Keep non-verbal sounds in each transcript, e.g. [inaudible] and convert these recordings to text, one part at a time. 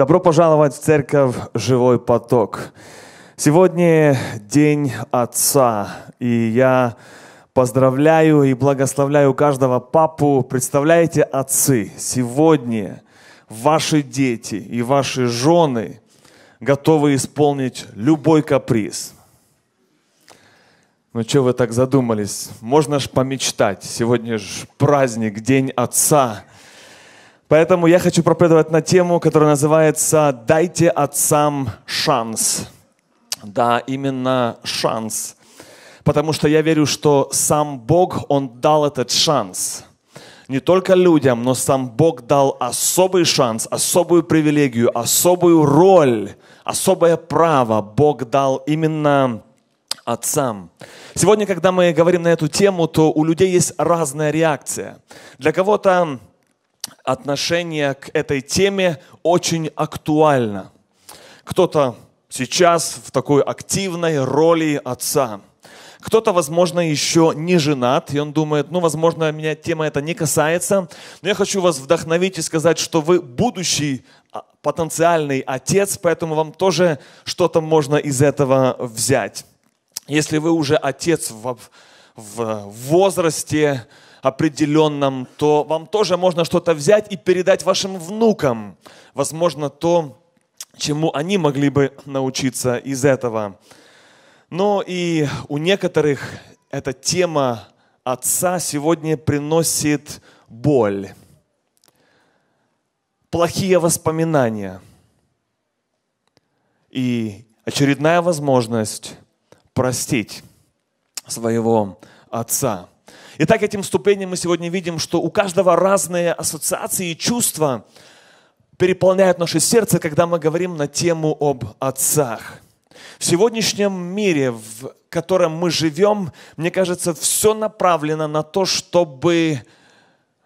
Добро пожаловать в церковь «Живой поток». Сегодня День Отца, и я поздравляю и благословляю каждого папу. Представляете, отцы, сегодня ваши дети и ваши жены готовы исполнить любой каприз. Ну что вы так задумались? Можно ж помечтать. Сегодня же праздник, День Отца. Поэтому я хочу проповедовать на тему, которая называется «Дайте отцам шанс». Да, именно шанс. Потому что я верю, что сам Бог, Он дал этот шанс. Не только людям, но сам Бог дал особый шанс, особую привилегию, особую роль, особое право Бог дал именно отцам. Сегодня, когда мы говорим на эту тему, то у людей есть разная реакция. Для кого-то отношение к этой теме очень актуально. Кто-то сейчас в такой активной роли отца. Кто-то, возможно, еще не женат, и он думает, ну, возможно, меня тема эта не касается, но я хочу вас вдохновить и сказать, что вы будущий а, потенциальный отец, поэтому вам тоже что-то можно из этого взять. Если вы уже отец в, в возрасте, определенном, то вам тоже можно что-то взять и передать вашим внукам. Возможно, то, чему они могли бы научиться из этого. Но и у некоторых эта тема отца сегодня приносит боль, плохие воспоминания и очередная возможность простить своего отца. Итак, этим вступлением мы сегодня видим, что у каждого разные ассоциации и чувства переполняют наше сердце, когда мы говорим на тему об отцах. В сегодняшнем мире, в котором мы живем, мне кажется, все направлено на то, чтобы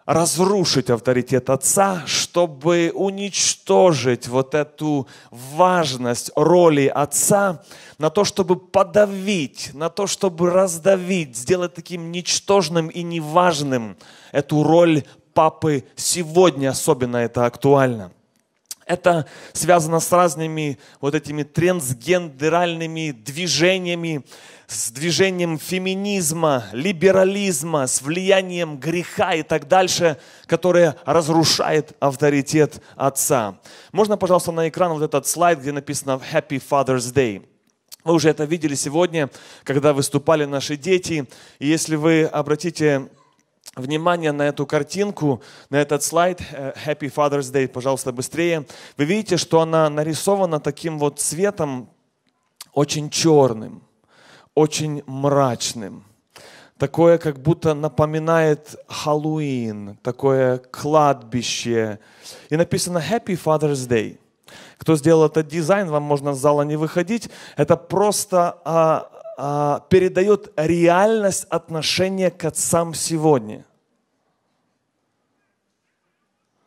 разрушить авторитет отца, чтобы уничтожить вот эту важность роли отца, на то, чтобы подавить, на то, чтобы раздавить, сделать таким ничтожным и неважным эту роль папы сегодня особенно это актуально. Это связано с разными вот этими трансгендеральными движениями, с движением феминизма, либерализма, с влиянием греха и так дальше, которое разрушает авторитет отца. Можно, пожалуйста, на экран вот этот слайд, где написано «Happy Father's Day». Вы уже это видели сегодня, когда выступали наши дети. И если вы обратите внимание на эту картинку, на этот слайд э, Happy Father's Day, пожалуйста, быстрее. Вы видите, что она нарисована таким вот цветом очень черным, очень мрачным. Такое как будто напоминает Хэллоуин, такое кладбище. И написано Happy Father's Day. Кто сделал этот дизайн, вам можно с зала не выходить. Это просто а, передает реальность отношения к отцам сегодня.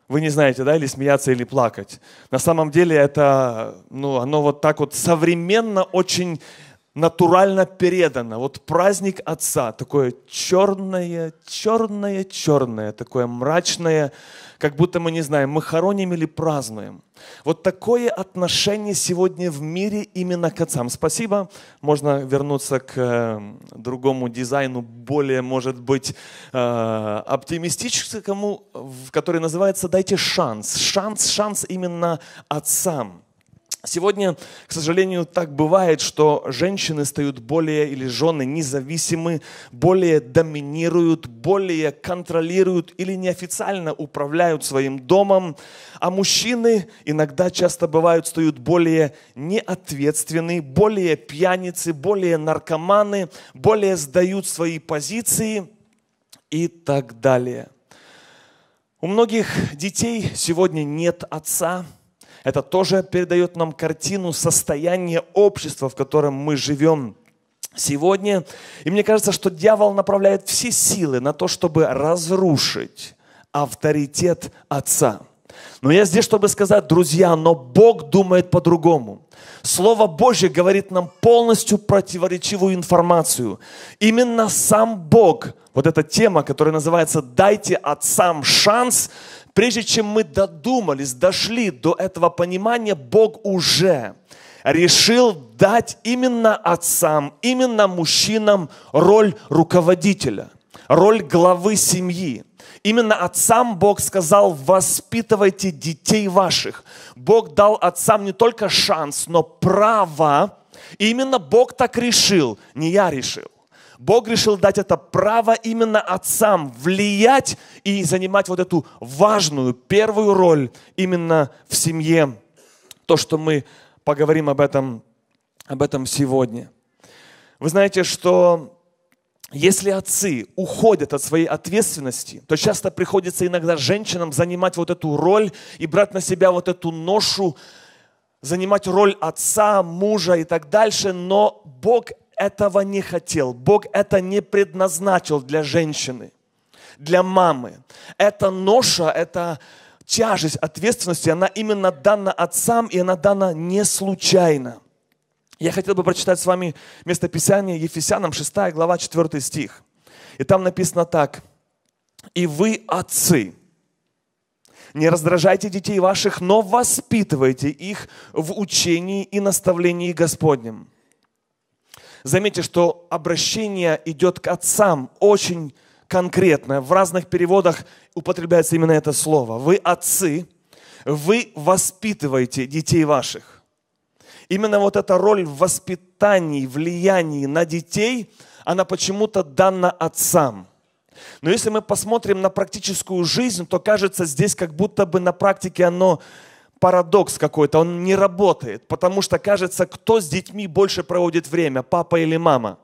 Вы не знаете, да, или смеяться, или плакать. На самом деле это, ну, оно вот так вот современно очень натурально передано. Вот праздник Отца, такое черное, черное, черное, такое мрачное, как будто мы не знаем, мы хороним или празднуем. Вот такое отношение сегодня в мире именно к отцам. Спасибо. Можно вернуться к э, другому дизайну, более, может быть, э, оптимистическому, который называется «Дайте шанс». Шанс, шанс именно отцам. Сегодня, к сожалению, так бывает, что женщины стают более, или жены независимы, более доминируют, более контролируют или неофициально управляют своим домом, а мужчины иногда часто бывают, стают более неответственны, более пьяницы, более наркоманы, более сдают свои позиции и так далее. У многих детей сегодня нет отца – это тоже передает нам картину состояния общества, в котором мы живем сегодня. И мне кажется, что дьявол направляет все силы на то, чтобы разрушить авторитет отца. Но я здесь, чтобы сказать, друзья, но Бог думает по-другому. Слово Божье говорит нам полностью противоречивую информацию. Именно сам Бог, вот эта тема, которая называется «Дайте отцам шанс», прежде чем мы додумались, дошли до этого понимания, Бог уже решил дать именно отцам, именно мужчинам роль руководителя, роль главы семьи. Именно отцам Бог сказал, воспитывайте детей ваших. Бог дал отцам не только шанс, но право. И именно Бог так решил, не я решил. Бог решил дать это право именно отцам влиять и занимать вот эту важную первую роль именно в семье. То, что мы поговорим об этом, об этом сегодня. Вы знаете, что если отцы уходят от своей ответственности, то часто приходится иногда женщинам занимать вот эту роль и брать на себя вот эту ношу, занимать роль отца, мужа и так дальше, но Бог этого не хотел, Бог это не предназначил для женщины, для мамы. Эта ноша, эта тяжесть ответственности, она именно дана отцам, и она дана не случайно – я хотел бы прочитать с вами местописание Ефесянам 6 глава 4 стих. И там написано так. «И вы, отцы, не раздражайте детей ваших, но воспитывайте их в учении и наставлении Господнем». Заметьте, что обращение идет к отцам очень конкретно. В разных переводах употребляется именно это слово. Вы отцы, вы воспитываете детей ваших. Именно вот эта роль в воспитании, влиянии на детей, она почему-то дана отцам. Но если мы посмотрим на практическую жизнь, то кажется здесь как будто бы на практике оно парадокс какой-то, он не работает, потому что кажется, кто с детьми больше проводит время, папа или мама.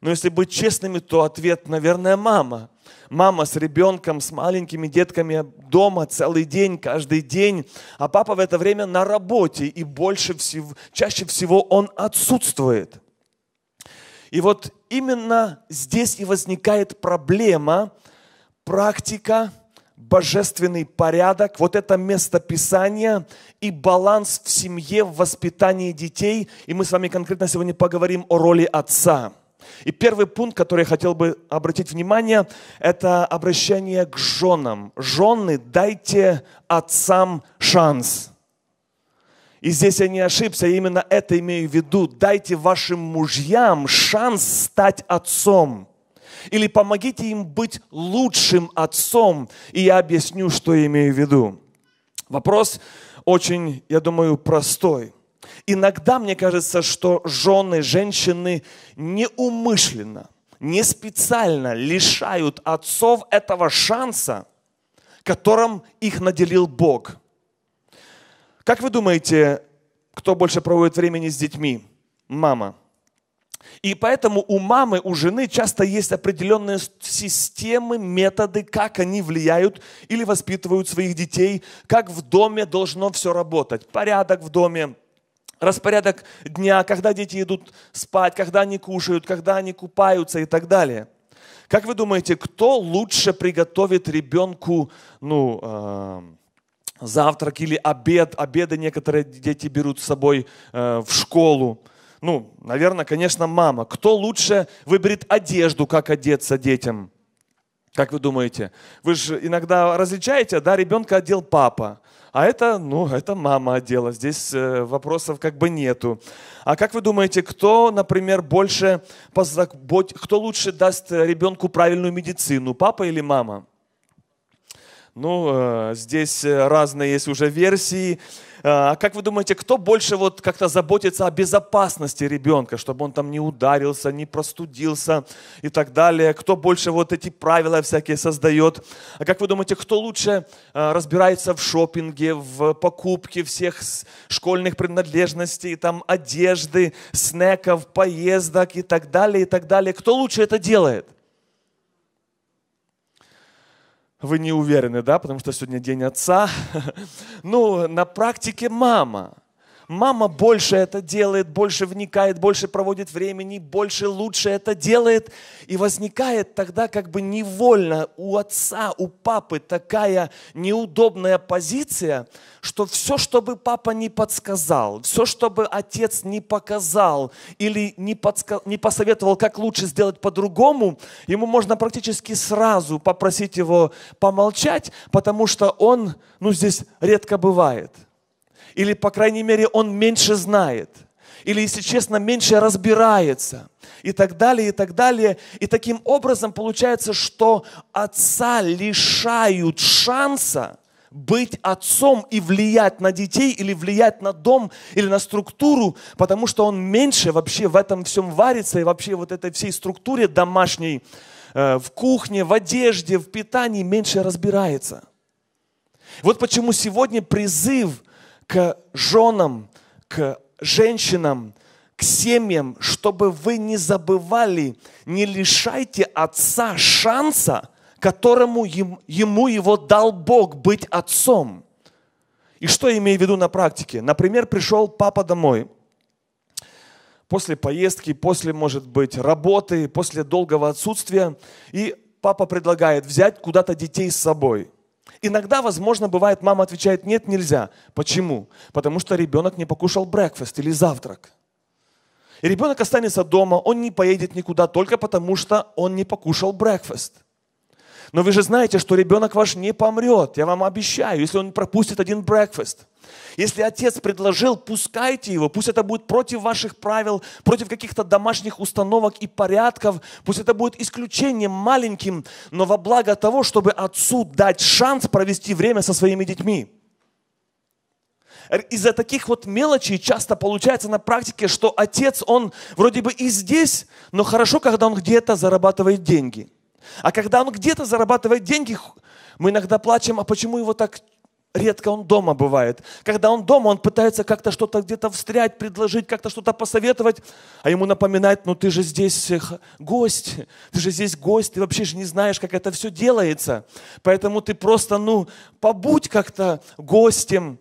Но если быть честными, то ответ, наверное, мама мама с ребенком, с маленькими детками дома целый день, каждый день, а папа в это время на работе, и больше всего, чаще всего он отсутствует. И вот именно здесь и возникает проблема, практика, божественный порядок, вот это место Писания и баланс в семье, в воспитании детей. И мы с вами конкретно сегодня поговорим о роли отца – и первый пункт, который я хотел бы обратить внимание, это обращение к женам. Жены, дайте отцам шанс. И здесь я не ошибся, я именно это имею в виду. Дайте вашим мужьям шанс стать отцом. Или помогите им быть лучшим отцом. И я объясню, что я имею в виду. Вопрос очень, я думаю, простой. Иногда мне кажется, что жены, женщины неумышленно, не специально лишают отцов этого шанса, которым их наделил Бог. Как вы думаете, кто больше проводит времени с детьми? Мама. И поэтому у мамы, у жены часто есть определенные системы, методы, как они влияют или воспитывают своих детей, как в доме должно все работать. Порядок в доме, распорядок дня, когда дети идут спать, когда они кушают, когда они купаются и так далее. Как вы думаете, кто лучше приготовит ребенку ну, э, завтрак или обед? Обеды некоторые дети берут с собой э, в школу. Ну, наверное, конечно, мама. Кто лучше выберет одежду, как одеться детям? Как вы думаете? Вы же иногда различаете, да, ребенка одел папа, а это, ну, это мама одела. Здесь э, вопросов как бы нету. А как вы думаете, кто, например, больше позабот... кто лучше даст ребенку правильную медицину, папа или мама? Ну, э, здесь разные есть уже версии. А как вы думаете, кто больше вот как-то заботится о безопасности ребенка, чтобы он там не ударился, не простудился и так далее? Кто больше вот эти правила всякие создает? А как вы думаете, кто лучше а, разбирается в шопинге, в покупке всех школьных принадлежностей, там одежды, снеков, поездок и так далее, и так далее? Кто лучше это делает? Вы не уверены, да, потому что сегодня день отца. [laughs] Ну, на практике мама. Мама больше это делает, больше вникает, больше проводит времени, больше лучше это делает. И возникает тогда как бы невольно у отца, у папы такая неудобная позиция, что все, что бы папа не подсказал, все, что бы отец не показал или не, подска... не посоветовал, как лучше сделать по-другому, ему можно практически сразу попросить его помолчать, потому что он, ну, здесь редко бывает – или, по крайней мере, он меньше знает. Или, если честно, меньше разбирается. И так далее, и так далее. И таким образом получается, что отца лишают шанса быть отцом и влиять на детей, или влиять на дом, или на структуру, потому что он меньше вообще в этом всем варится, и вообще вот этой всей структуре домашней, э, в кухне, в одежде, в питании меньше разбирается. Вот почему сегодня призыв к женам, к женщинам, к семьям, чтобы вы не забывали, не лишайте отца шанса, которому ему его дал Бог быть отцом. И что я имею в виду на практике? Например, пришел папа домой после поездки, после, может быть, работы, после долгого отсутствия, и папа предлагает взять куда-то детей с собой – Иногда, возможно, бывает, мама отвечает, нет, нельзя. Почему? Потому что ребенок не покушал брекфаст или завтрак. И ребенок останется дома, он не поедет никуда только потому, что он не покушал брекфаст. Но вы же знаете, что ребенок ваш не помрет, я вам обещаю, если он пропустит один брекфаст. Если отец предложил, пускайте его. Пусть это будет против ваших правил, против каких-то домашних установок и порядков. Пусть это будет исключением маленьким, но во благо того, чтобы отцу дать шанс провести время со своими детьми. Из-за таких вот мелочей часто получается на практике, что отец, он вроде бы и здесь, но хорошо, когда он где-то зарабатывает деньги. А когда он где-то зарабатывает деньги, мы иногда плачем, а почему его так редко он дома бывает. Когда он дома, он пытается как-то что-то где-то встрять, предложить, как-то что-то посоветовать, а ему напоминает, ну ты же здесь гость, ты же здесь гость, ты вообще же не знаешь, как это все делается. Поэтому ты просто, ну, побудь как-то гостем.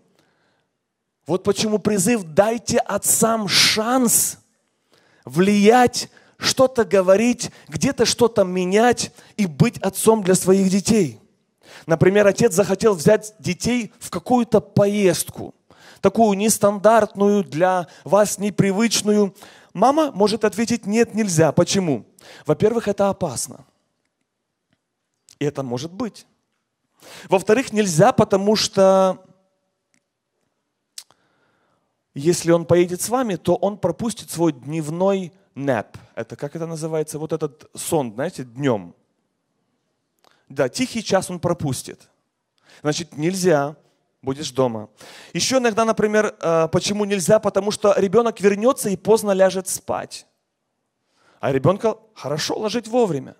Вот почему призыв «дайте отцам шанс влиять, что-то говорить, где-то что-то менять и быть отцом для своих детей». Например, отец захотел взять детей в какую-то поездку, такую нестандартную, для вас непривычную. Мама может ответить, нет, нельзя. Почему? Во-первых, это опасно. И это может быть. Во-вторых, нельзя, потому что если он поедет с вами, то он пропустит свой дневной nap. Это как это называется? Вот этот сон, знаете, днем. Да, тихий час он пропустит. Значит, нельзя, будешь дома. Еще иногда, например, э, почему нельзя? Потому что ребенок вернется и поздно ляжет спать. А ребенка хорошо ложить вовремя.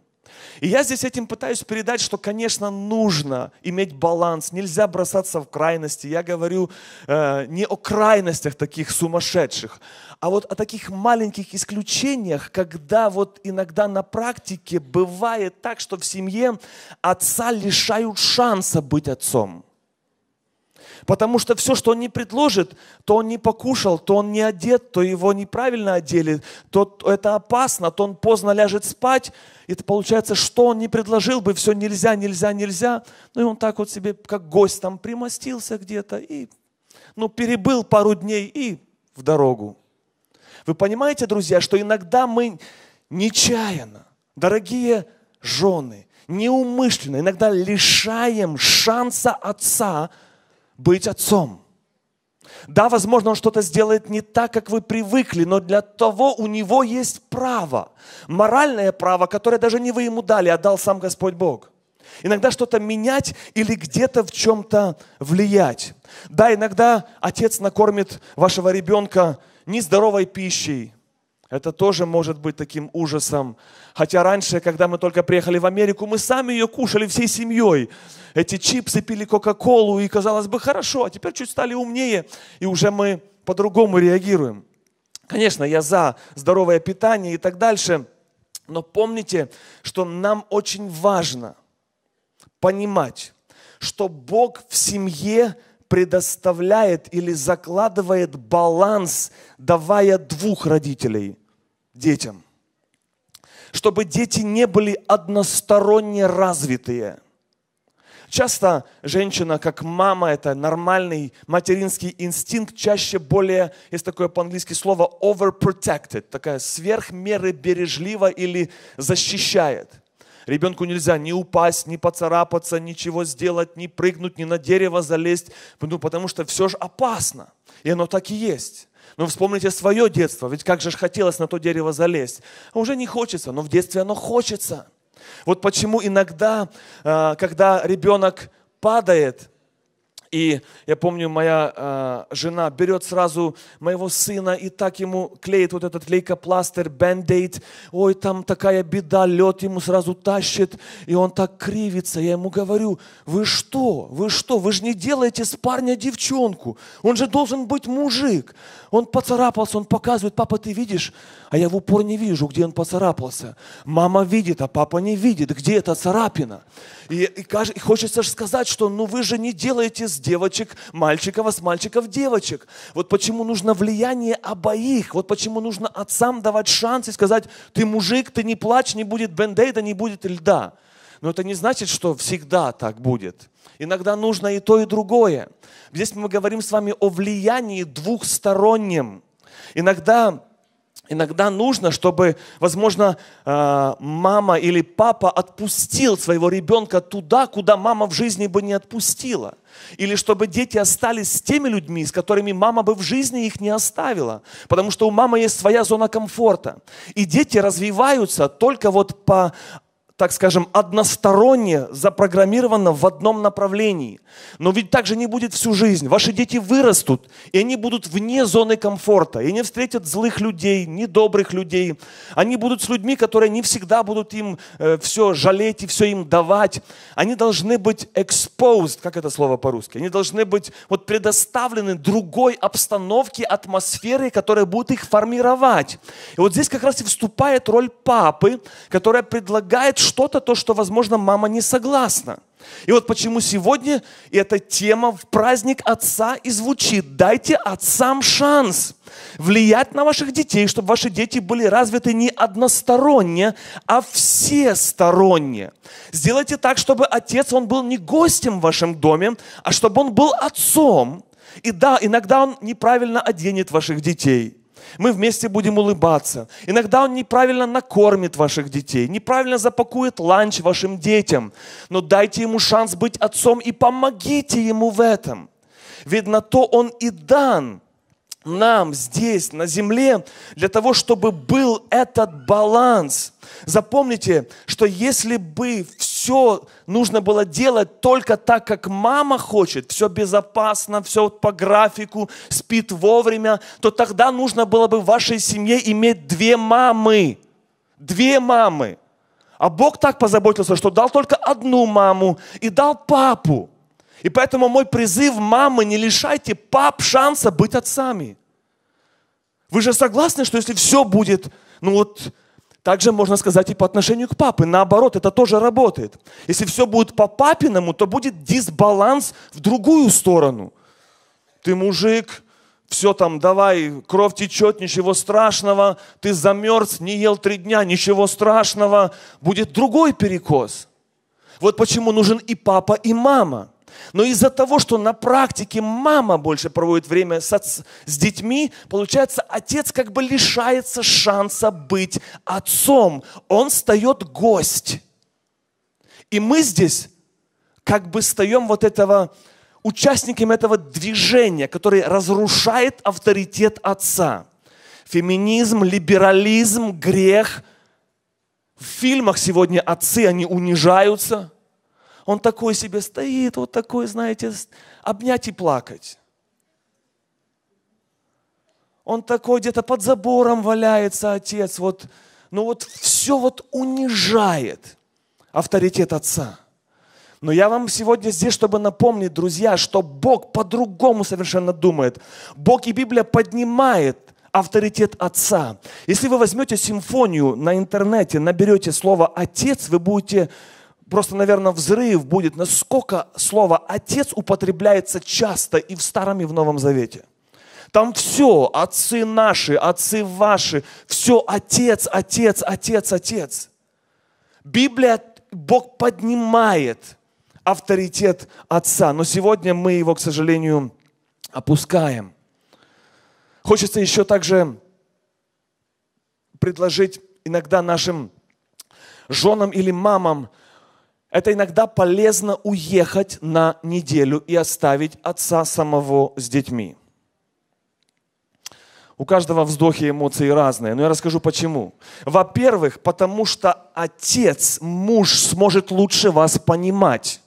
И я здесь этим пытаюсь передать, что, конечно, нужно иметь баланс, нельзя бросаться в крайности. Я говорю э, не о крайностях таких сумасшедших, а вот о таких маленьких исключениях, когда вот иногда на практике бывает так, что в семье отца лишают шанса быть отцом. Потому что все, что он не предложит, то он не покушал, то он не одет, то его неправильно одели, то это опасно, то он поздно ляжет спать. И это получается, что он не предложил бы, все нельзя, нельзя, нельзя. Ну и он так вот себе, как гость там примостился где-то и ну, перебыл пару дней и в дорогу. Вы понимаете, друзья, что иногда мы нечаянно, дорогие жены, неумышленно, иногда лишаем шанса отца быть отцом. Да, возможно, он что-то сделает не так, как вы привыкли, но для того у него есть право. Моральное право, которое даже не вы ему дали, а дал сам Господь Бог. Иногда что-то менять или где-то в чем-то влиять. Да, иногда отец накормит вашего ребенка нездоровой пищей. Это тоже может быть таким ужасом. Хотя раньше, когда мы только приехали в Америку, мы сами ее кушали всей семьей. Эти чипсы пили Кока-Колу, и казалось бы, хорошо, а теперь чуть стали умнее, и уже мы по-другому реагируем. Конечно, я за здоровое питание и так дальше, но помните, что нам очень важно понимать, что Бог в семье предоставляет или закладывает баланс, давая двух родителей детям. Чтобы дети не были односторонне развитые. Часто женщина, как мама, это нормальный материнский инстинкт, чаще более, есть такое по-английски слово overprotected, такая сверхмеры бережлива или защищает – Ребенку нельзя ни упасть, ни поцарапаться, ничего сделать, ни прыгнуть, ни на дерево залезть, ну, потому что все же опасно. И оно так и есть. Но вспомните свое детство, ведь как же хотелось на то дерево залезть. А уже не хочется, но в детстве оно хочется. Вот почему иногда, а, когда ребенок падает, и я помню, моя э, жена берет сразу моего сына и так ему клеит вот этот лейкопластырь, бенд Ой, там такая беда, лед ему сразу тащит, и он так кривится. Я ему говорю, вы что, вы что, вы же не делаете с парня девчонку. Он же должен быть мужик. Он поцарапался, он показывает, папа, ты видишь? А я в упор не вижу, где он поцарапался. Мама видит, а папа не видит, где эта царапина. И, и, и хочется же сказать, что ну вы же не делаете с девочек мальчиков, а с мальчиков девочек. Вот почему нужно влияние обоих. Вот почему нужно отцам давать шанс и сказать, ты мужик, ты не плачь, не будет бендейда, не будет льда. Но это не значит, что всегда так будет. Иногда нужно и то, и другое. Здесь мы говорим с вами о влиянии двухстороннем. Иногда Иногда нужно, чтобы, возможно, э, мама или папа отпустил своего ребенка туда, куда мама в жизни бы не отпустила. Или чтобы дети остались с теми людьми, с которыми мама бы в жизни их не оставила. Потому что у мамы есть своя зона комфорта. И дети развиваются только вот по так скажем, односторонне запрограммировано в одном направлении. Но ведь так же не будет всю жизнь. Ваши дети вырастут, и они будут вне зоны комфорта. И они встретят злых людей, недобрых людей. Они будут с людьми, которые не всегда будут им э, все жалеть и все им давать. Они должны быть exposed, как это слово по-русски? Они должны быть вот предоставлены другой обстановке, атмосфере, которая будет их формировать. И вот здесь как раз и вступает роль папы, которая предлагает что-то, то, что, возможно, мама не согласна. И вот почему сегодня эта тема в праздник Отца и звучит. Дайте отцам шанс влиять на ваших детей, чтобы ваши дети были развиты не односторонне, а всесторонне. Сделайте так, чтобы отец, он был не гостем в вашем доме, а чтобы он был отцом. И да, иногда он неправильно оденет ваших детей – мы вместе будем улыбаться. Иногда он неправильно накормит ваших детей, неправильно запакует ланч вашим детям. Но дайте ему шанс быть отцом и помогите ему в этом. Ведь на то он и дан нам здесь, на земле, для того, чтобы был этот баланс. Запомните, что если бы все нужно было делать только так, как мама хочет, все безопасно, все по графику, спит вовремя, то тогда нужно было бы в вашей семье иметь две мамы. Две мамы. А Бог так позаботился, что дал только одну маму и дал папу. И поэтому мой призыв, мамы, не лишайте пап шанса быть отцами. Вы же согласны, что если все будет, ну вот, также можно сказать и по отношению к папе. Наоборот, это тоже работает. Если все будет по папиному, то будет дисбаланс в другую сторону. Ты мужик, все там, давай, кровь течет, ничего страшного, ты замерз, не ел три дня, ничего страшного, будет другой перекос. Вот почему нужен и папа, и мама. Но из-за того, что на практике мама больше проводит время с, отц, с детьми, получается, отец как бы лишается шанса быть отцом. Он стает гость. И мы здесь как бы стаем вот этого, участниками этого движения, который разрушает авторитет отца. Феминизм, либерализм, грех. В фильмах сегодня отцы, они унижаются – он такой себе стоит, вот такой, знаете, обнять и плакать. Он такой где-то под забором валяется, отец, вот, ну вот все вот унижает авторитет отца. Но я вам сегодня здесь, чтобы напомнить, друзья, что Бог по-другому совершенно думает. Бог и Библия поднимает авторитет отца. Если вы возьмете симфонию на интернете, наберете слово «отец», вы будете просто, наверное, взрыв будет, насколько слово «отец» употребляется часто и в Старом, и в Новом Завете. Там все, отцы наши, отцы ваши, все отец, отец, отец, отец. Библия, Бог поднимает авторитет отца, но сегодня мы его, к сожалению, опускаем. Хочется еще также предложить иногда нашим женам или мамам, это иногда полезно уехать на неделю и оставить отца самого с детьми. У каждого вздохи эмоции разные, но я расскажу почему. Во-первых, потому что отец, муж сможет лучше вас понимать.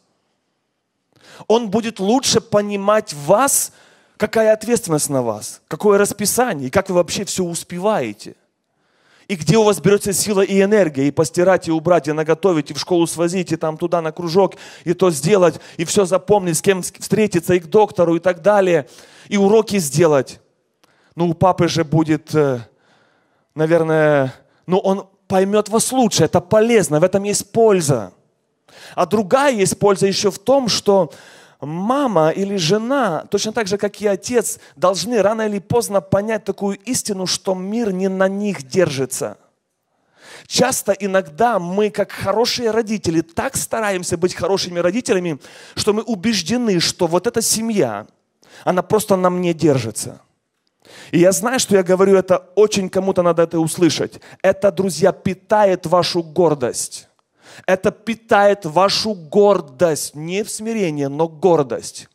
Он будет лучше понимать вас, какая ответственность на вас, какое расписание, и как вы вообще все успеваете. И где у вас берется сила и энергия, и постирать, и убрать, и наготовить, и в школу свозить, и там туда на кружок, и то сделать, и все запомнить, с кем встретиться, и к доктору, и так далее, и уроки сделать. Ну у папы же будет, э, наверное, ну он поймет вас лучше, это полезно, в этом есть польза. А другая есть польза еще в том, что мама или жена, точно так же, как и отец, должны рано или поздно понять такую истину, что мир не на них держится. Часто, иногда мы, как хорошие родители, так стараемся быть хорошими родителями, что мы убеждены, что вот эта семья, она просто на мне держится – и я знаю, что я говорю это, очень кому-то надо это услышать. Это, друзья, питает вашу гордость. Это питает вашу гордость. Не в смирение, но гордость.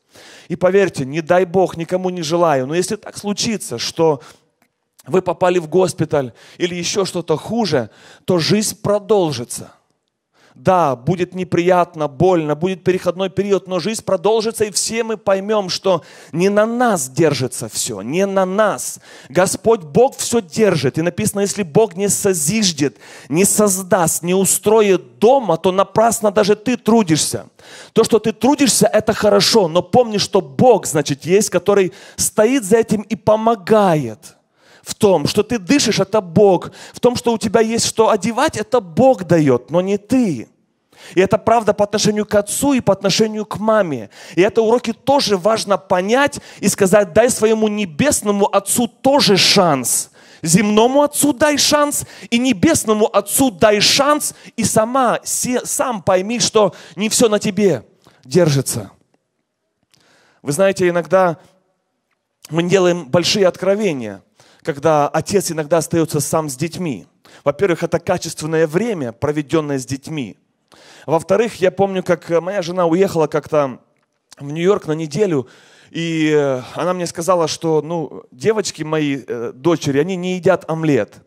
И поверьте, не дай Бог, никому не желаю, но если так случится, что вы попали в госпиталь или еще что-то хуже, то жизнь продолжится – да, будет неприятно, больно, будет переходной период, но жизнь продолжится, и все мы поймем, что не на нас держится все, не на нас. Господь Бог все держит. И написано, если Бог не созиждет, не создаст, не устроит дома, то напрасно даже ты трудишься. То, что ты трудишься, это хорошо, но помни, что Бог, значит, есть, который стоит за этим и помогает в том, что ты дышишь, это Бог. В том, что у тебя есть что одевать, это Бог дает, но не ты. И это правда по отношению к отцу и по отношению к маме. И это уроки тоже важно понять и сказать, дай своему небесному отцу тоже шанс. Земному отцу дай шанс, и небесному отцу дай шанс, и сама, сам пойми, что не все на тебе держится. Вы знаете, иногда мы делаем большие откровения – когда отец иногда остается сам с детьми. Во-первых, это качественное время, проведенное с детьми. Во-вторых, я помню, как моя жена уехала как-то в Нью-Йорк на неделю, и э, она мне сказала, что ну, девочки мои, э, дочери, они не едят омлет.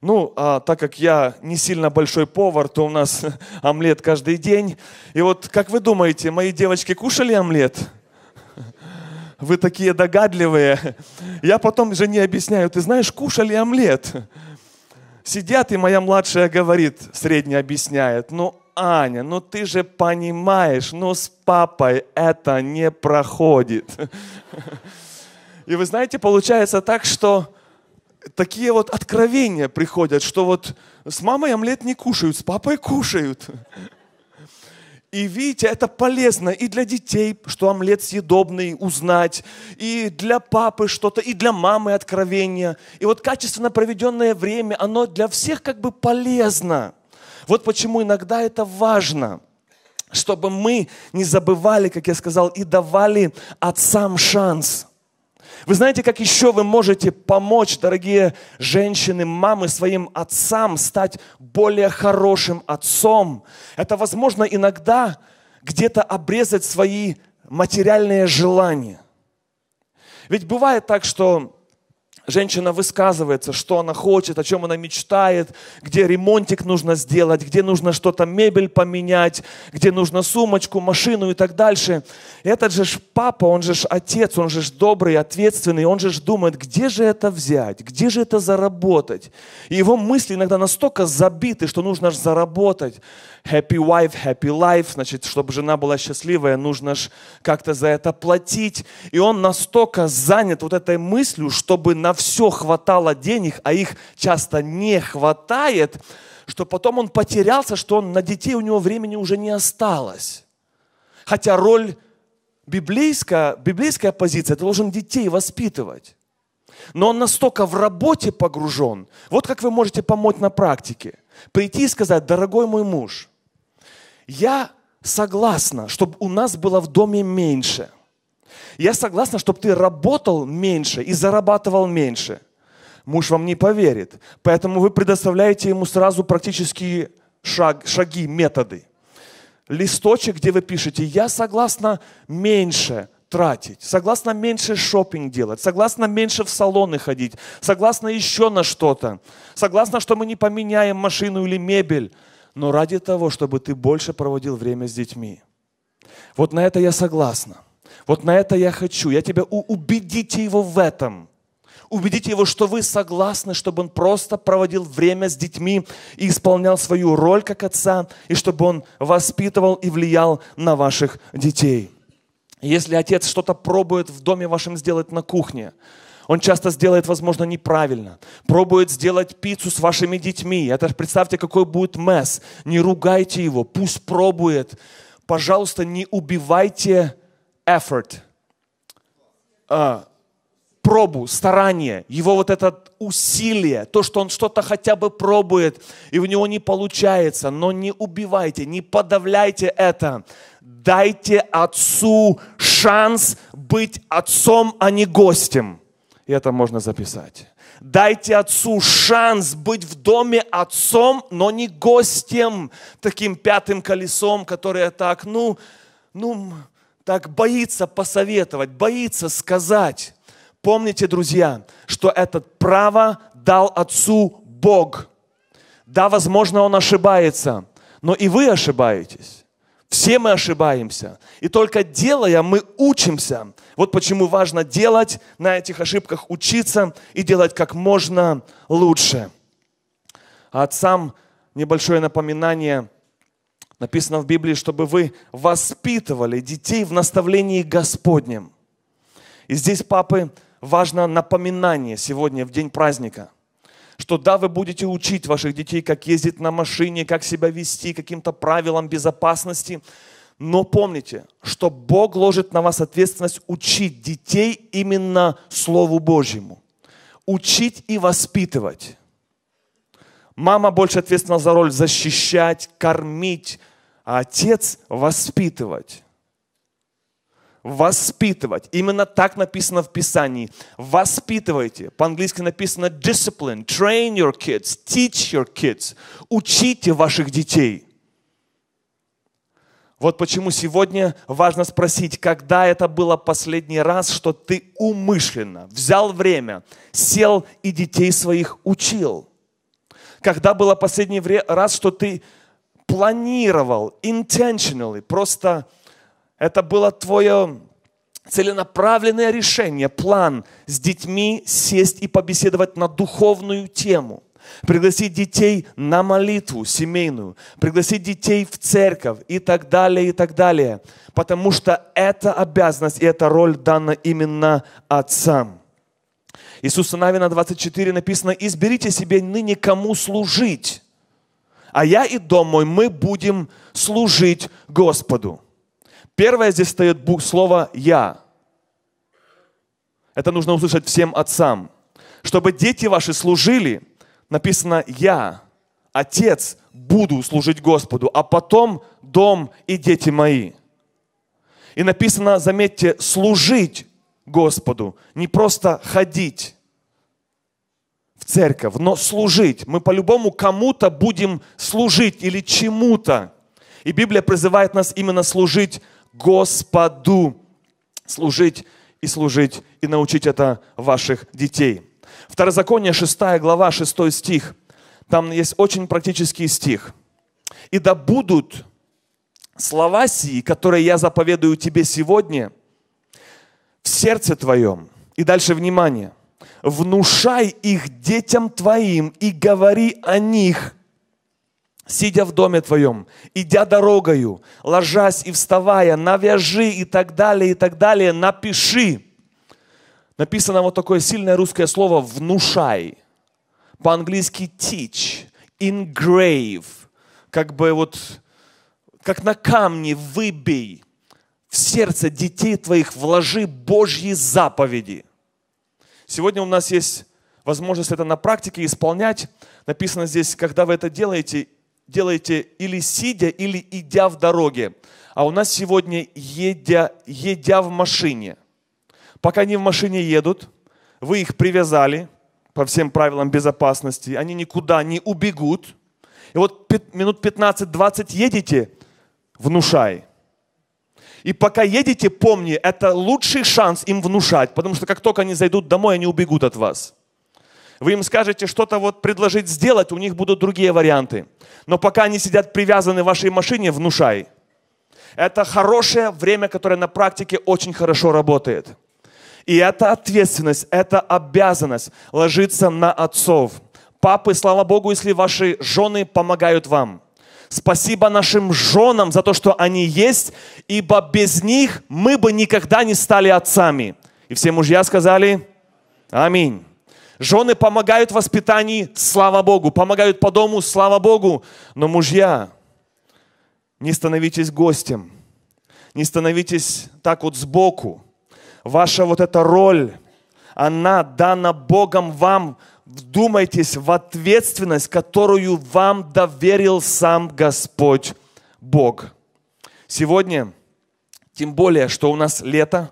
Ну, а так как я не сильно большой повар, то у нас [laughs] омлет каждый день. И вот, как вы думаете, мои девочки кушали омлет? Вы такие догадливые. Я потом жене объясняю, ты знаешь, кушали омлет. Сидят, и моя младшая говорит, средняя объясняет, ну, Аня, ну ты же понимаешь, ну с папой это не проходит. И вы знаете, получается так, что такие вот откровения приходят, что вот с мамой омлет не кушают, с папой кушают. И видите, это полезно и для детей, что омлет съедобный, узнать, и для папы что-то, и для мамы откровения. И вот качественно проведенное время, оно для всех как бы полезно. Вот почему иногда это важно, чтобы мы не забывали, как я сказал, и давали отцам шанс – вы знаете, как еще вы можете помочь, дорогие женщины, мамы, своим отцам стать более хорошим отцом? Это возможно иногда где-то обрезать свои материальные желания. Ведь бывает так, что женщина высказывается, что она хочет, о чем она мечтает, где ремонтик нужно сделать, где нужно что-то, мебель поменять, где нужно сумочку, машину и так дальше. Этот же папа, он же отец, он же добрый, ответственный, он же думает, где же это взять, где же это заработать. И его мысли иногда настолько забиты, что нужно же заработать happy wife, happy life, значит, чтобы жена была счастливая, нужно же как-то за это платить. И он настолько занят вот этой мыслью, чтобы на все хватало денег, а их часто не хватает, что потом он потерялся, что он, на детей у него времени уже не осталось. Хотя роль библейская, библейская позиция, ты должен детей воспитывать. Но он настолько в работе погружен. Вот как вы можете помочь на практике. Прийти и сказать, дорогой мой муж, я согласна, чтобы у нас было в доме меньше. Я согласна, чтобы ты работал меньше и зарабатывал меньше. Муж вам не поверит. Поэтому вы предоставляете ему сразу практически шаг, шаги, методы. Листочек, где вы пишете, я согласна меньше тратить, согласна меньше шопинг делать, согласна меньше в салоны ходить, согласна еще на что-то, согласна, что мы не поменяем машину или мебель, но ради того, чтобы ты больше проводил время с детьми. Вот на это я согласна. Вот на это я хочу. Я тебя убедите его в этом. Убедите его, что вы согласны, чтобы он просто проводил время с детьми и исполнял свою роль как отца, и чтобы он воспитывал и влиял на ваших детей. Если отец что-то пробует в доме вашем сделать на кухне, он часто сделает, возможно, неправильно. Пробует сделать пиццу с вашими детьми. Это представьте, какой будет месс. Не ругайте его, пусть пробует. Пожалуйста, не убивайте effort. А, пробу, старание, его вот это усилие, то, что он что-то хотя бы пробует, и у него не получается, но не убивайте, не подавляйте это. Дайте отцу шанс быть отцом, а не гостем. И это можно записать. Дайте отцу шанс быть в доме отцом, но не гостем, таким пятым колесом, которое так, ну, ну, так боится посоветовать, боится сказать. Помните, друзья, что это право дал отцу Бог. Да, возможно, он ошибается, но и вы ошибаетесь. Все мы ошибаемся. И только делая, мы учимся. Вот почему важно делать, на этих ошибках учиться и делать как можно лучше. А отцам небольшое напоминание. Написано в Библии, чтобы вы воспитывали детей в наставлении Господнем. И здесь, папы, важно напоминание сегодня, в день праздника – что да, вы будете учить ваших детей, как ездить на машине, как себя вести, каким-то правилам безопасности. Но помните, что Бог ложит на вас ответственность учить детей именно Слову Божьему. Учить и воспитывать. Мама больше ответственна за роль защищать, кормить, а отец воспитывать воспитывать. Именно так написано в Писании. Воспитывайте. По-английски написано discipline, train your kids, teach your kids. Учите ваших детей. Вот почему сегодня важно спросить, когда это было последний раз, что ты умышленно взял время, сел и детей своих учил. Когда было последний раз, что ты планировал intentionally, просто это было твое целенаправленное решение, план с детьми сесть и побеседовать на духовную тему. Пригласить детей на молитву семейную, пригласить детей в церковь и так далее, и так далее. Потому что эта обязанность и эта роль дана именно отцам. Иисуса Навина 24 написано, «Изберите себе ныне кому служить, а я и дом мой, мы будем служить Господу». Первое здесь стоит слово «я». Это нужно услышать всем отцам. Чтобы дети ваши служили, написано «я», Отец, буду служить Господу, а потом дом и дети мои. И написано, заметьте, служить Господу, не просто ходить церковь, но служить. Мы по-любому кому-то будем служить или чему-то. И Библия призывает нас именно служить Господу. Служить и служить, и научить это ваших детей. Второзаконие, 6 глава, 6 стих. Там есть очень практический стих. «И да будут слова сии, которые я заповедую тебе сегодня, в сердце твоем». И дальше внимание. «Внушай их детям твоим и говори о них сидя в доме твоем, идя дорогою, ложась и вставая, навяжи и так далее, и так далее, напиши. Написано вот такое сильное русское слово «внушай». По-английски teach. engrave, как бы вот, как на камне выбей в сердце детей твоих, вложи Божьи заповеди. Сегодня у нас есть возможность это на практике исполнять. Написано здесь, когда вы это делаете, делаете или сидя, или идя в дороге. А у нас сегодня едя, едя в машине. Пока они в машине едут, вы их привязали по всем правилам безопасности, они никуда не убегут. И вот минут 15-20 едете, внушай. И пока едете, помни, это лучший шанс им внушать, потому что как только они зайдут домой, они убегут от вас. Вы им скажете что-то вот предложить сделать, у них будут другие варианты. Но пока они сидят привязаны в вашей машине, внушай. Это хорошее время, которое на практике очень хорошо работает. И эта ответственность, эта обязанность ложится на отцов. Папы, слава Богу, если ваши жены помогают вам. Спасибо нашим женам за то, что они есть, ибо без них мы бы никогда не стали отцами. И все мужья сказали Аминь. Жены помогают в воспитании, слава Богу, помогают по дому, слава Богу. Но мужья, не становитесь гостем, не становитесь так вот сбоку. Ваша вот эта роль, она дана Богом вам. Вдумайтесь в ответственность, которую вам доверил сам Господь Бог. Сегодня, тем более, что у нас лето,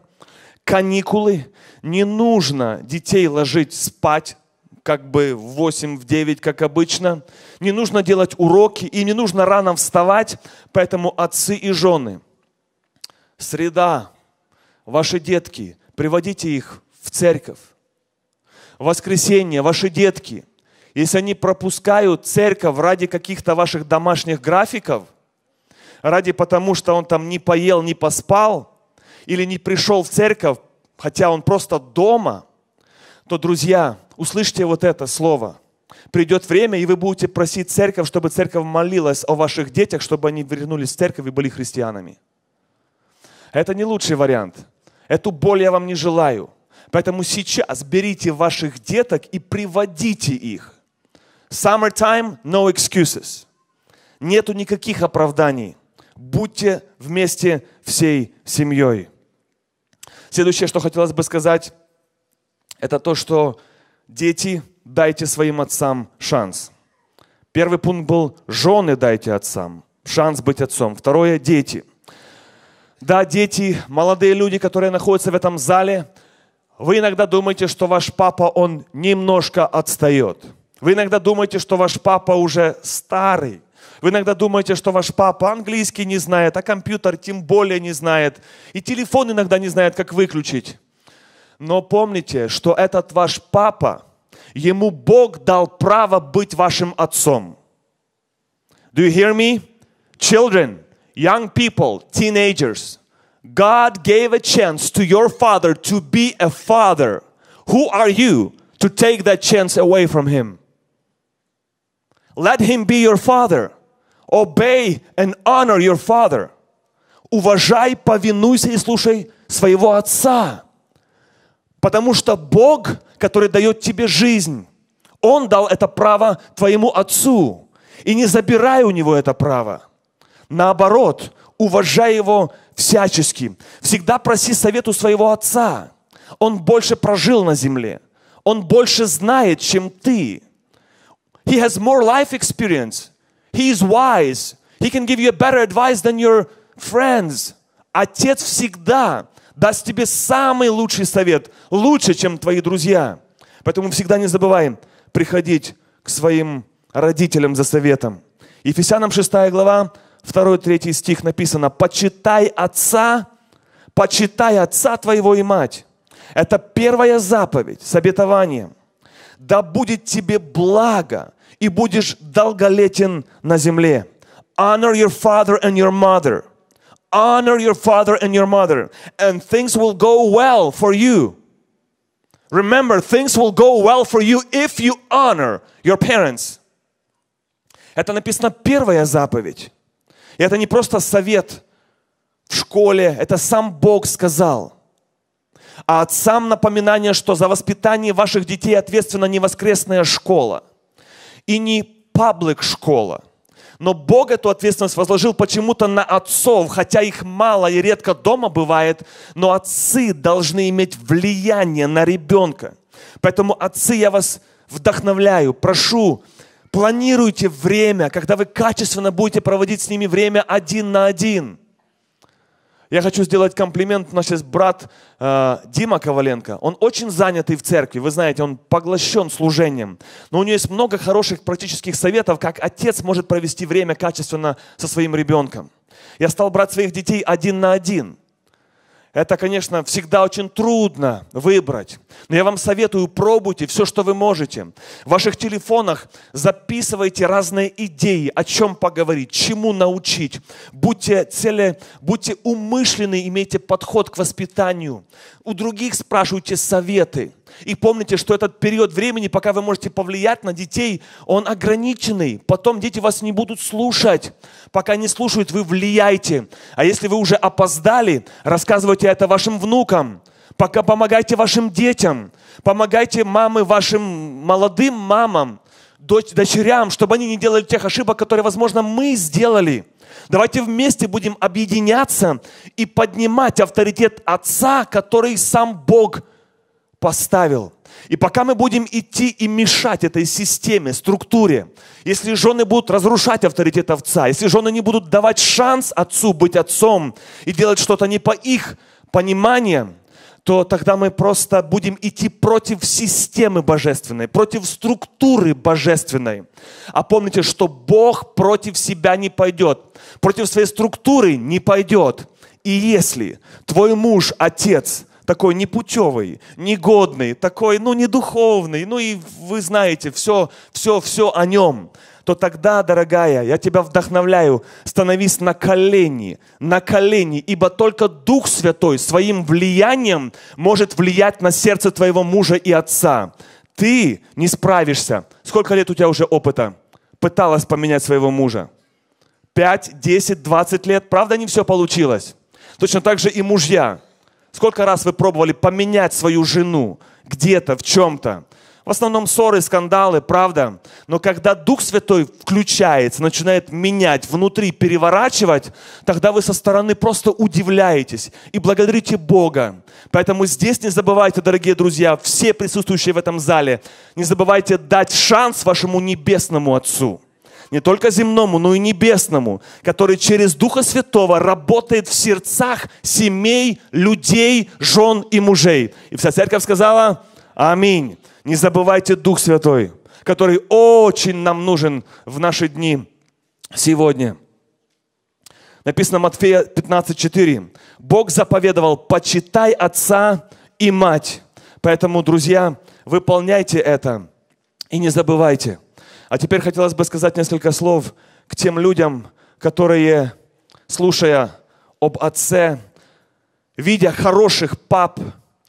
каникулы, не нужно детей ложить спать, как бы в 8, в 9, как обычно. Не нужно делать уроки и не нужно рано вставать. Поэтому отцы и жены, среда, ваши детки, приводите их в церковь. Воскресенье, ваши детки, если они пропускают церковь ради каких-то ваших домашних графиков, ради потому, что он там не поел, не поспал, или не пришел в церковь, хотя он просто дома, то, друзья, услышьте вот это слово. Придет время, и вы будете просить церковь, чтобы церковь молилась о ваших детях, чтобы они вернулись в церковь и были христианами. Это не лучший вариант. Эту боль я вам не желаю. Поэтому сейчас берите ваших деток и приводите их. Summertime, no excuses. Нету никаких оправданий. Будьте вместе всей семьей. Следующее, что хотелось бы сказать, это то, что дети, дайте своим отцам шанс. Первый пункт был, жены дайте отцам, шанс быть отцом. Второе, дети. Да, дети, молодые люди, которые находятся в этом зале, вы иногда думаете, что ваш папа, он немножко отстает. Вы иногда думаете, что ваш папа уже старый. Вы иногда думаете, что ваш папа английский не знает, а компьютер тем более не знает. И телефон иногда не знает, как выключить. Но помните, что этот ваш папа, ему Бог дал право быть вашим отцом. Do you hear me? Children, young people, teenagers, God gave a chance to your father to be a father. Who are you to take that chance away from him? Let him be your father. Obey and honor your father. Уважай, повинуйся и слушай своего отца. Потому что Бог, который дает тебе жизнь, Он дал это право твоему отцу. И не забирай у него это право. Наоборот, уважай его всячески. Всегда проси совету своего отца. Он больше прожил на земле. Он больше знает, чем ты. He has more life experience. He is wise. He can give you better advice than your friends. Отец всегда даст тебе самый лучший совет, лучше, чем твои друзья. Поэтому всегда не забываем приходить к своим родителям за советом. Ефесянам 6 глава, 2-3 стих написано, «Почитай отца, почитай отца твоего и мать». Это первая заповедь с обетованием. «Да будет тебе благо, и будешь долголетен на земле. Honor your father and your mother. Honor your father and your mother, and things will go well for you. Remember, things will go well for you if you honor your parents. Это написано первая заповедь. И это не просто совет в школе, это сам Бог сказал. А отцам напоминание, что за воспитание ваших детей ответственна не воскресная школа – и не паблик школа. Но Бог эту ответственность возложил почему-то на отцов, хотя их мало и редко дома бывает, но отцы должны иметь влияние на ребенка. Поэтому, отцы, я вас вдохновляю, прошу, планируйте время, когда вы качественно будете проводить с ними время один на один – я хочу сделать комплимент. Наш есть брат э, Дима Коваленко. Он очень занятый в церкви. Вы знаете, он поглощен служением. Но у него есть много хороших практических советов, как отец может провести время качественно со своим ребенком. Я стал брать своих детей один на один. Это, конечно, всегда очень трудно выбрать. Но я вам советую, пробуйте все, что вы можете. В ваших телефонах записывайте разные идеи, о чем поговорить, чему научить. Будьте, цели, будьте умышленны, имейте подход к воспитанию. У других спрашивайте советы. И помните, что этот период времени, пока вы можете повлиять на детей, он ограниченный. Потом дети вас не будут слушать. Пока не слушают, вы влияете. А если вы уже опоздали, рассказывайте это вашим внукам. Пока помогайте вашим детям. Помогайте мамы вашим молодым мамам, дочерям, чтобы они не делали тех ошибок, которые, возможно, мы сделали. Давайте вместе будем объединяться и поднимать авторитет Отца, который сам Бог – поставил. И пока мы будем идти и мешать этой системе, структуре, если жены будут разрушать авторитет отца, если жены не будут давать шанс отцу быть отцом и делать что-то не по их пониманию, то тогда мы просто будем идти против системы божественной, против структуры божественной. А помните, что Бог против себя не пойдет, против своей структуры не пойдет. И если твой муж, отец – такой непутевый, негодный, такой, ну, недуховный, ну и вы знаете, все, все, все о нем, то тогда, дорогая, я тебя вдохновляю, становись на колени, на колени, ибо только Дух Святой своим влиянием может влиять на сердце твоего мужа и отца. Ты не справишься. Сколько лет у тебя уже опыта? Пыталась поменять своего мужа. Пять, десять, двадцать лет. Правда, не все получилось. Точно так же и мужья. Сколько раз вы пробовали поменять свою жену где-то, в чем-то? В основном ссоры, скандалы, правда? Но когда Дух Святой включается, начинает менять, внутри переворачивать, тогда вы со стороны просто удивляетесь и благодарите Бога. Поэтому здесь не забывайте, дорогие друзья, все присутствующие в этом зале, не забывайте дать шанс вашему небесному Отцу не только земному, но и небесному, который через Духа Святого работает в сердцах семей, людей, жен и мужей. И вся церковь сказала Аминь. Не забывайте Дух Святой, который очень нам нужен в наши дни сегодня. Написано Матфея 15.4. Бог заповедовал, почитай отца и мать. Поэтому, друзья, выполняйте это и не забывайте – а теперь хотелось бы сказать несколько слов к тем людям, которые, слушая об отце, видя хороших пап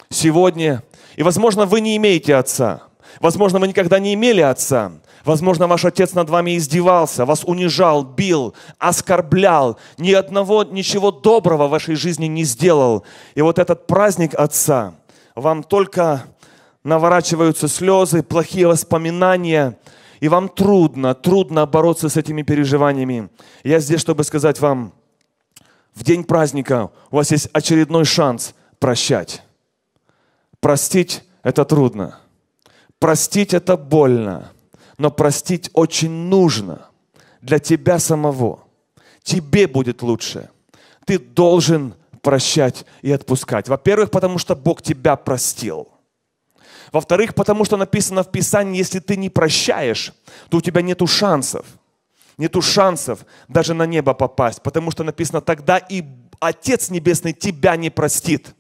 сегодня, и, возможно, вы не имеете отца, возможно, вы никогда не имели отца, Возможно, ваш отец над вами издевался, вас унижал, бил, оскорблял, ни одного, ничего доброго в вашей жизни не сделал. И вот этот праздник отца, вам только наворачиваются слезы, плохие воспоминания – и вам трудно, трудно бороться с этими переживаниями, я здесь, чтобы сказать вам, в день праздника у вас есть очередной шанс прощать. Простить – это трудно. Простить – это больно. Но простить очень нужно для тебя самого. Тебе будет лучше. Ты должен прощать и отпускать. Во-первых, потому что Бог тебя простил – во-вторых, потому что написано в Писании, если ты не прощаешь, то у тебя нету шансов. Нету шансов даже на небо попасть, потому что написано, тогда и Отец Небесный тебя не простит.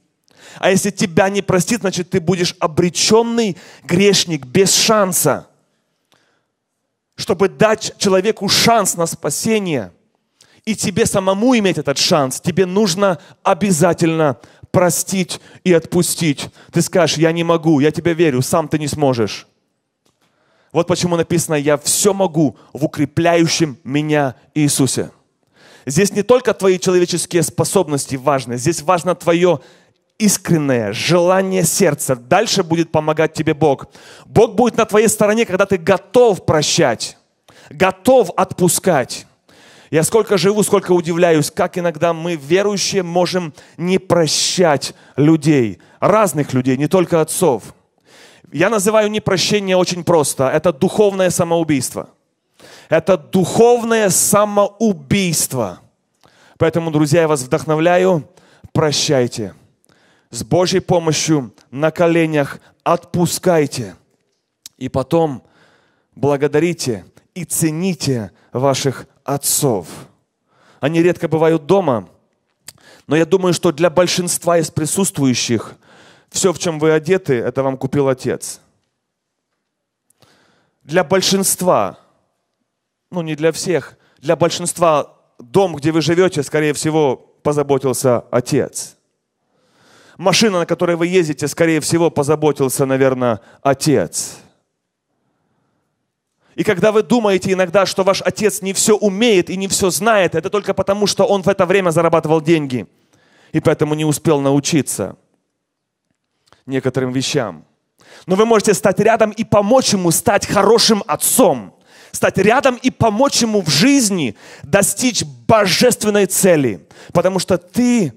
А если тебя не простит, значит ты будешь обреченный грешник без шанса. Чтобы дать человеку шанс на спасение и тебе самому иметь этот шанс, тебе нужно обязательно простить и отпустить. Ты скажешь, я не могу, я тебе верю, сам ты не сможешь. Вот почему написано, я все могу в укрепляющем меня Иисусе. Здесь не только твои человеческие способности важны, здесь важно твое искреннее желание сердца. Дальше будет помогать тебе Бог. Бог будет на твоей стороне, когда ты готов прощать. готов отпускать. Я сколько живу, сколько удивляюсь, как иногда мы, верующие, можем не прощать людей, разных людей, не только отцов. Я называю непрощение очень просто. Это духовное самоубийство. Это духовное самоубийство. Поэтому, друзья, я вас вдохновляю, прощайте. С Божьей помощью на коленях отпускайте. И потом благодарите и цените ваших отцов. Они редко бывают дома, но я думаю, что для большинства из присутствующих все, в чем вы одеты, это вам купил отец. Для большинства, ну не для всех, для большинства дом, где вы живете, скорее всего, позаботился отец. Машина, на которой вы ездите, скорее всего, позаботился, наверное, отец. И когда вы думаете иногда, что ваш отец не все умеет и не все знает, это только потому, что он в это время зарабатывал деньги. И поэтому не успел научиться некоторым вещам. Но вы можете стать рядом и помочь ему стать хорошим отцом. Стать рядом и помочь ему в жизни достичь божественной цели. Потому что ты,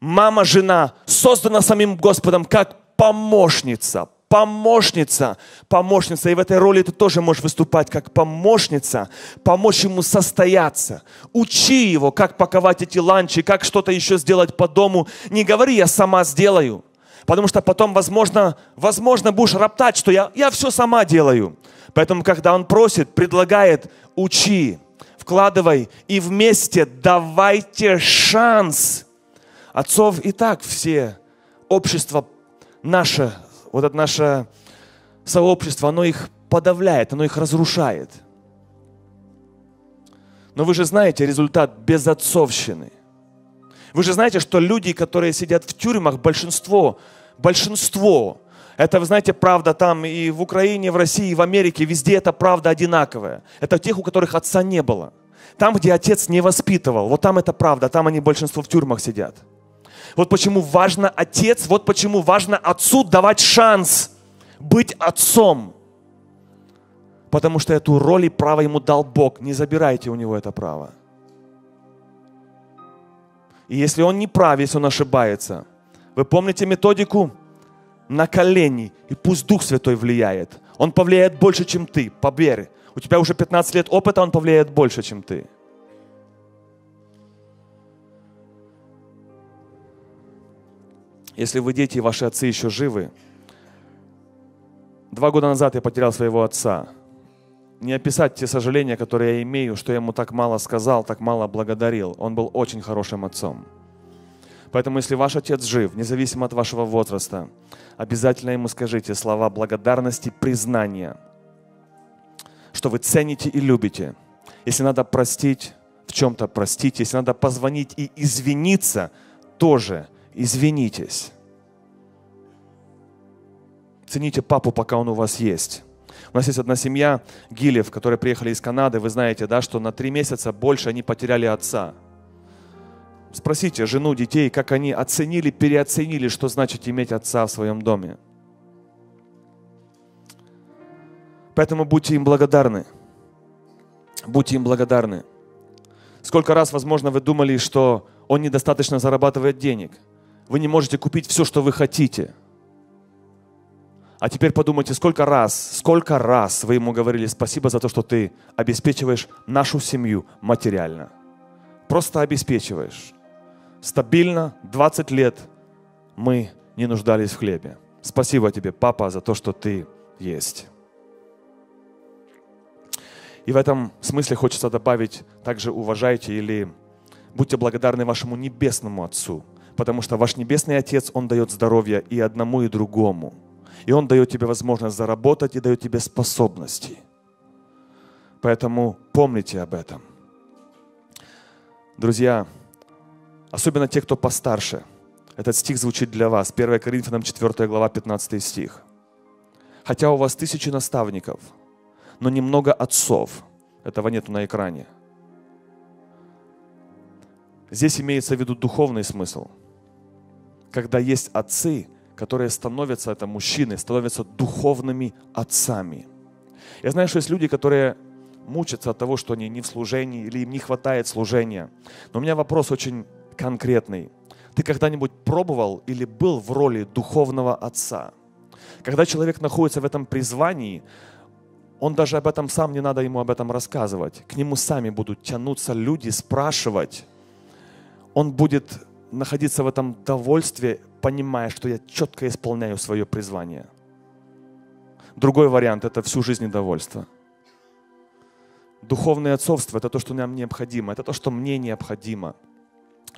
мама, жена, создана самим Господом как помощница, помощница, помощница. И в этой роли ты тоже можешь выступать как помощница, помочь ему состояться. Учи его, как паковать эти ланчи, как что-то еще сделать по дому. Не говори, я сама сделаю. Потому что потом, возможно, возможно будешь роптать, что я, я все сама делаю. Поэтому, когда он просит, предлагает, учи, вкладывай и вместе давайте шанс. Отцов и так все общество наше вот это наше сообщество, оно их подавляет, оно их разрушает. Но вы же знаете результат безотцовщины. Вы же знаете, что люди, которые сидят в тюрьмах, большинство, большинство, это, вы знаете, правда там и в Украине, и в России, и в Америке, везде эта правда одинаковая. Это тех, у которых отца не было. Там, где отец не воспитывал, вот там это правда, там они большинство в тюрьмах сидят. Вот почему важно отец, вот почему важно отцу давать шанс быть отцом. Потому что эту роль и право ему дал Бог. Не забирайте у него это право. И если он не прав, если он ошибается, вы помните методику? На колени, и пусть Дух Святой влияет. Он повлияет больше, чем ты, поверь. У тебя уже 15 лет опыта, он повлияет больше, чем ты. Если вы дети ваши отцы еще живы, два года назад я потерял своего отца. Не описать те сожаления, которые я имею, что я ему так мало сказал, так мало благодарил. Он был очень хорошим отцом. Поэтому, если ваш отец жив, независимо от вашего возраста, обязательно ему скажите слова благодарности, признания, что вы цените и любите. Если надо простить, в чем-то простить. Если надо позвонить и извиниться, тоже – извинитесь. Цените папу, пока он у вас есть. У нас есть одна семья, Гилев, которые приехали из Канады. Вы знаете, да, что на три месяца больше они потеряли отца. Спросите жену, детей, как они оценили, переоценили, что значит иметь отца в своем доме. Поэтому будьте им благодарны. Будьте им благодарны. Сколько раз, возможно, вы думали, что он недостаточно зарабатывает денег – вы не можете купить все, что вы хотите. А теперь подумайте, сколько раз, сколько раз вы ему говорили спасибо за то, что ты обеспечиваешь нашу семью материально. Просто обеспечиваешь. Стабильно 20 лет мы не нуждались в хлебе. Спасибо тебе, папа, за то, что ты есть. И в этом смысле хочется добавить также уважайте или будьте благодарны вашему небесному Отцу – потому что ваш Небесный Отец, Он дает здоровье и одному, и другому. И Он дает тебе возможность заработать и дает тебе способности. Поэтому помните об этом. Друзья, особенно те, кто постарше, этот стих звучит для вас. 1 Коринфянам 4 глава, 15 стих. Хотя у вас тысячи наставников, но немного отцов. Этого нету на экране. Здесь имеется в виду духовный смысл – когда есть отцы, которые становятся, это мужчины, становятся духовными отцами. Я знаю, что есть люди, которые мучатся от того, что они не в служении или им не хватает служения. Но у меня вопрос очень конкретный. Ты когда-нибудь пробовал или был в роли духовного отца? Когда человек находится в этом призвании, он даже об этом сам, не надо ему об этом рассказывать. К нему сами будут тянуться люди, спрашивать. Он будет находиться в этом довольстве, понимая, что я четко исполняю свое призвание. Другой вариант – это всю жизнь недовольство. Духовное отцовство – это то, что нам необходимо, это то, что мне необходимо.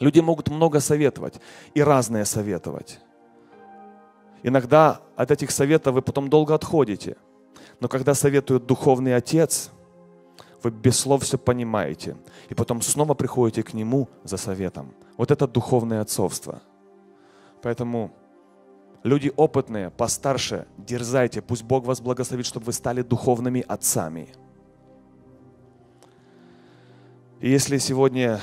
Люди могут много советовать и разное советовать. Иногда от этих советов вы потом долго отходите. Но когда советует духовный отец, вы без слов все понимаете. И потом снова приходите к нему за советом. Вот это духовное отцовство. Поэтому люди опытные, постарше, дерзайте. Пусть Бог вас благословит, чтобы вы стали духовными отцами. И если сегодня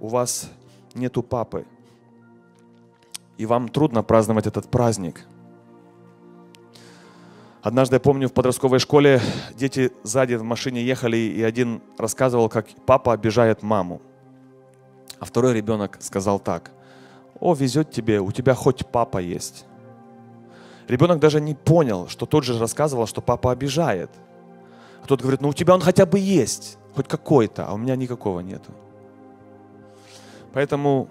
у вас нету папы, и вам трудно праздновать этот праздник. Однажды, я помню, в подростковой школе дети сзади в машине ехали, и один рассказывал, как папа обижает маму. А второй ребенок сказал так, «О, везет тебе, у тебя хоть папа есть». Ребенок даже не понял, что тот же рассказывал, что папа обижает. А тот говорит, ну у тебя он хотя бы есть, хоть какой-то, а у меня никакого нету. Поэтому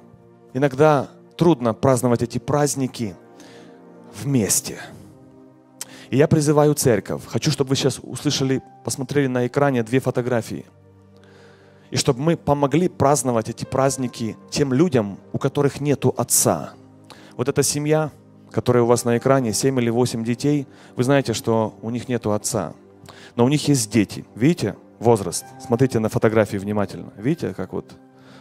иногда трудно праздновать эти праздники вместе. И я призываю церковь. Хочу, чтобы вы сейчас услышали, посмотрели на экране две фотографии. И чтобы мы помогли праздновать эти праздники тем людям, у которых нету отца. Вот эта семья, которая у вас на экране, 7 или 8 детей, вы знаете, что у них нету отца. Но у них есть дети. Видите возраст? Смотрите на фотографии внимательно. Видите, как вот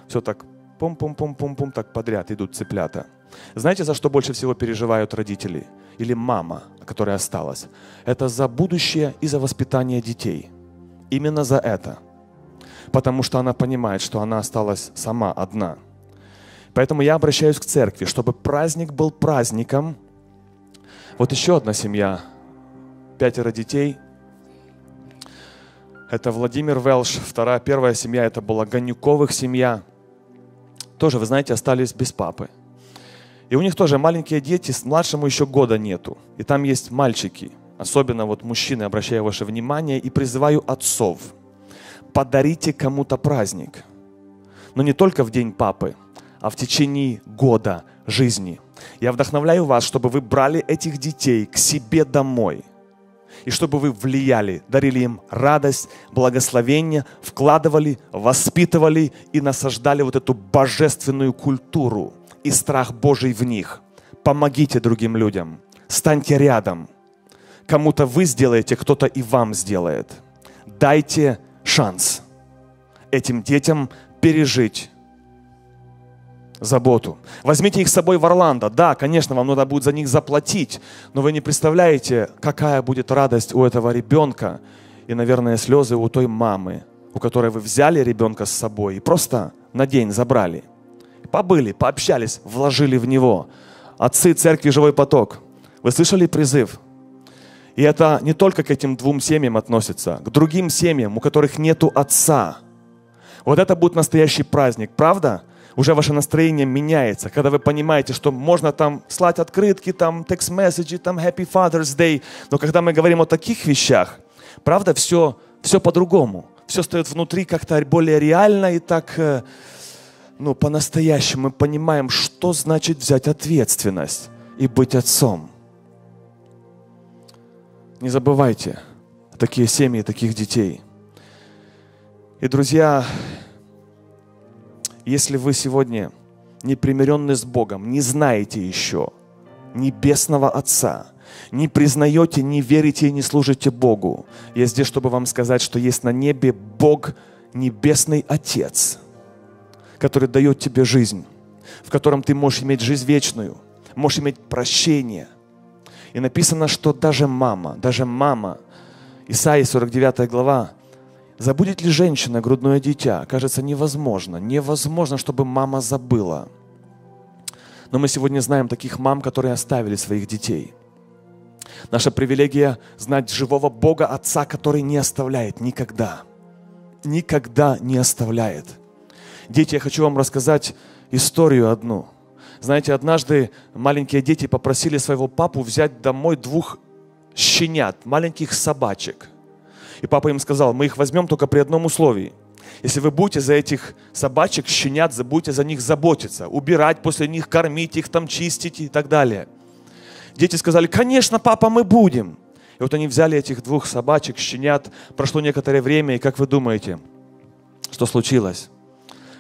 все так пум-пум-пум-пум-пум, так подряд идут цыплята. Знаете, за что больше всего переживают родители? Или мама, которая осталась? Это за будущее и за воспитание детей. Именно за это. Потому что она понимает, что она осталась сама одна. Поэтому я обращаюсь к церкви, чтобы праздник был праздником. Вот еще одна семья, пятеро детей. Это Владимир Велш, вторая, первая семья, это была Ганюковых семья тоже, вы знаете, остались без папы. И у них тоже маленькие дети, с младшему еще года нету. И там есть мальчики, особенно вот мужчины, обращаю ваше внимание и призываю отцов. Подарите кому-то праздник. Но не только в день папы, а в течение года жизни. Я вдохновляю вас, чтобы вы брали этих детей к себе домой – и чтобы вы влияли, дарили им радость, благословение, вкладывали, воспитывали и насаждали вот эту божественную культуру и страх Божий в них. Помогите другим людям, станьте рядом. Кому-то вы сделаете, кто-то и вам сделает. Дайте шанс этим детям пережить заботу. Возьмите их с собой в Орландо. Да, конечно, вам надо будет за них заплатить, но вы не представляете, какая будет радость у этого ребенка и, наверное, слезы у той мамы, у которой вы взяли ребенка с собой и просто на день забрали. Побыли, пообщались, вложили в него. Отцы церкви «Живой поток». Вы слышали призыв? И это не только к этим двум семьям относится, к другим семьям, у которых нету отца. Вот это будет настоящий праздник, правда? уже ваше настроение меняется, когда вы понимаете, что можно там слать открытки, там текст-месседжи, там Happy Father's Day, но когда мы говорим о таких вещах, правда, все, все по-другому. Все стоит внутри как-то более реально и так, э, ну, по-настоящему мы понимаем, что значит взять ответственность и быть отцом. Не забывайте такие семьи, таких детей. И, друзья, если вы сегодня не примиренны с Богом, не знаете еще Небесного Отца, не признаете, не верите и не служите Богу, я здесь, чтобы вам сказать, что есть на небе Бог, Небесный Отец, который дает тебе жизнь, в котором ты можешь иметь жизнь вечную, можешь иметь прощение. И написано, что даже мама, даже мама, Исаия 49 глава, Забудет ли женщина грудное дитя? Кажется, невозможно. Невозможно, чтобы мама забыла. Но мы сегодня знаем таких мам, которые оставили своих детей. Наша привилегия знать живого Бога, Отца, который не оставляет никогда. никогда не оставляет. Дети, я хочу вам рассказать историю одну. Знаете, однажды маленькие дети попросили своего папу взять домой двух щенят, маленьких собачек. И папа им сказал, мы их возьмем только при одном условии. Если вы будете за этих собачек, щенят, будете за них заботиться, убирать после них, кормить их, там чистить и так далее. Дети сказали, конечно, папа, мы будем. И вот они взяли этих двух собачек, щенят. Прошло некоторое время, и как вы думаете, что случилось?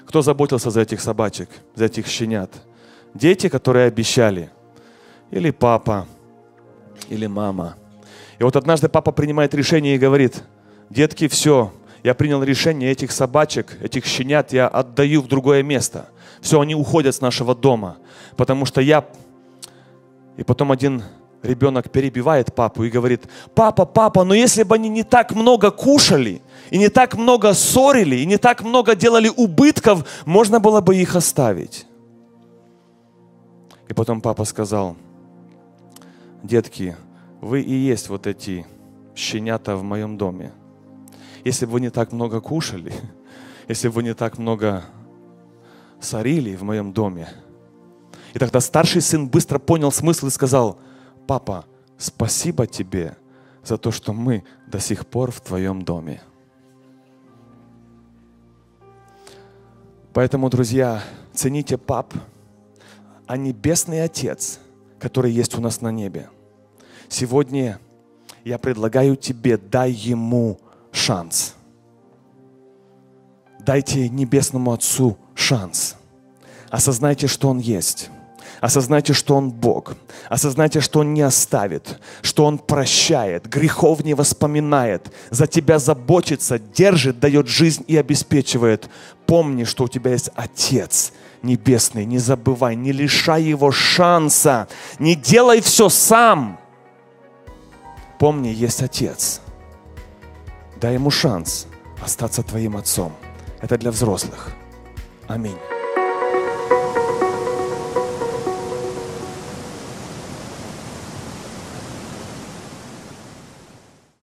Кто заботился за этих собачек, за этих щенят? Дети, которые обещали? Или папа? Или мама? И вот однажды папа принимает решение и говорит, детки, все, я принял решение этих собачек, этих щенят я отдаю в другое место. Все, они уходят с нашего дома, потому что я... И потом один ребенок перебивает папу и говорит, папа, папа, но если бы они не так много кушали, и не так много ссорили, и не так много делали убытков, можно было бы их оставить. И потом папа сказал, детки, вы и есть вот эти щенята в моем доме. Если бы вы не так много кушали, [laughs] если бы вы не так много сорили в моем доме. И тогда старший сын быстро понял смысл и сказал, папа, спасибо тебе за то, что мы до сих пор в твоем доме. Поэтому, друзья, цените пап, а небесный Отец, который есть у нас на небе. Сегодня я предлагаю тебе, дай ему шанс. Дайте небесному Отцу шанс. Осознайте, что Он есть. Осознайте, что Он Бог. Осознайте, что Он не оставит, что Он прощает, грехов не воспоминает, за тебя заботится, держит, дает жизнь и обеспечивает. Помни, что у тебя есть Отец Небесный. Не забывай, не лишай Его шанса. Не делай все сам. Помни, есть Отец. Дай Ему шанс остаться твоим Отцом. Это для взрослых. Аминь.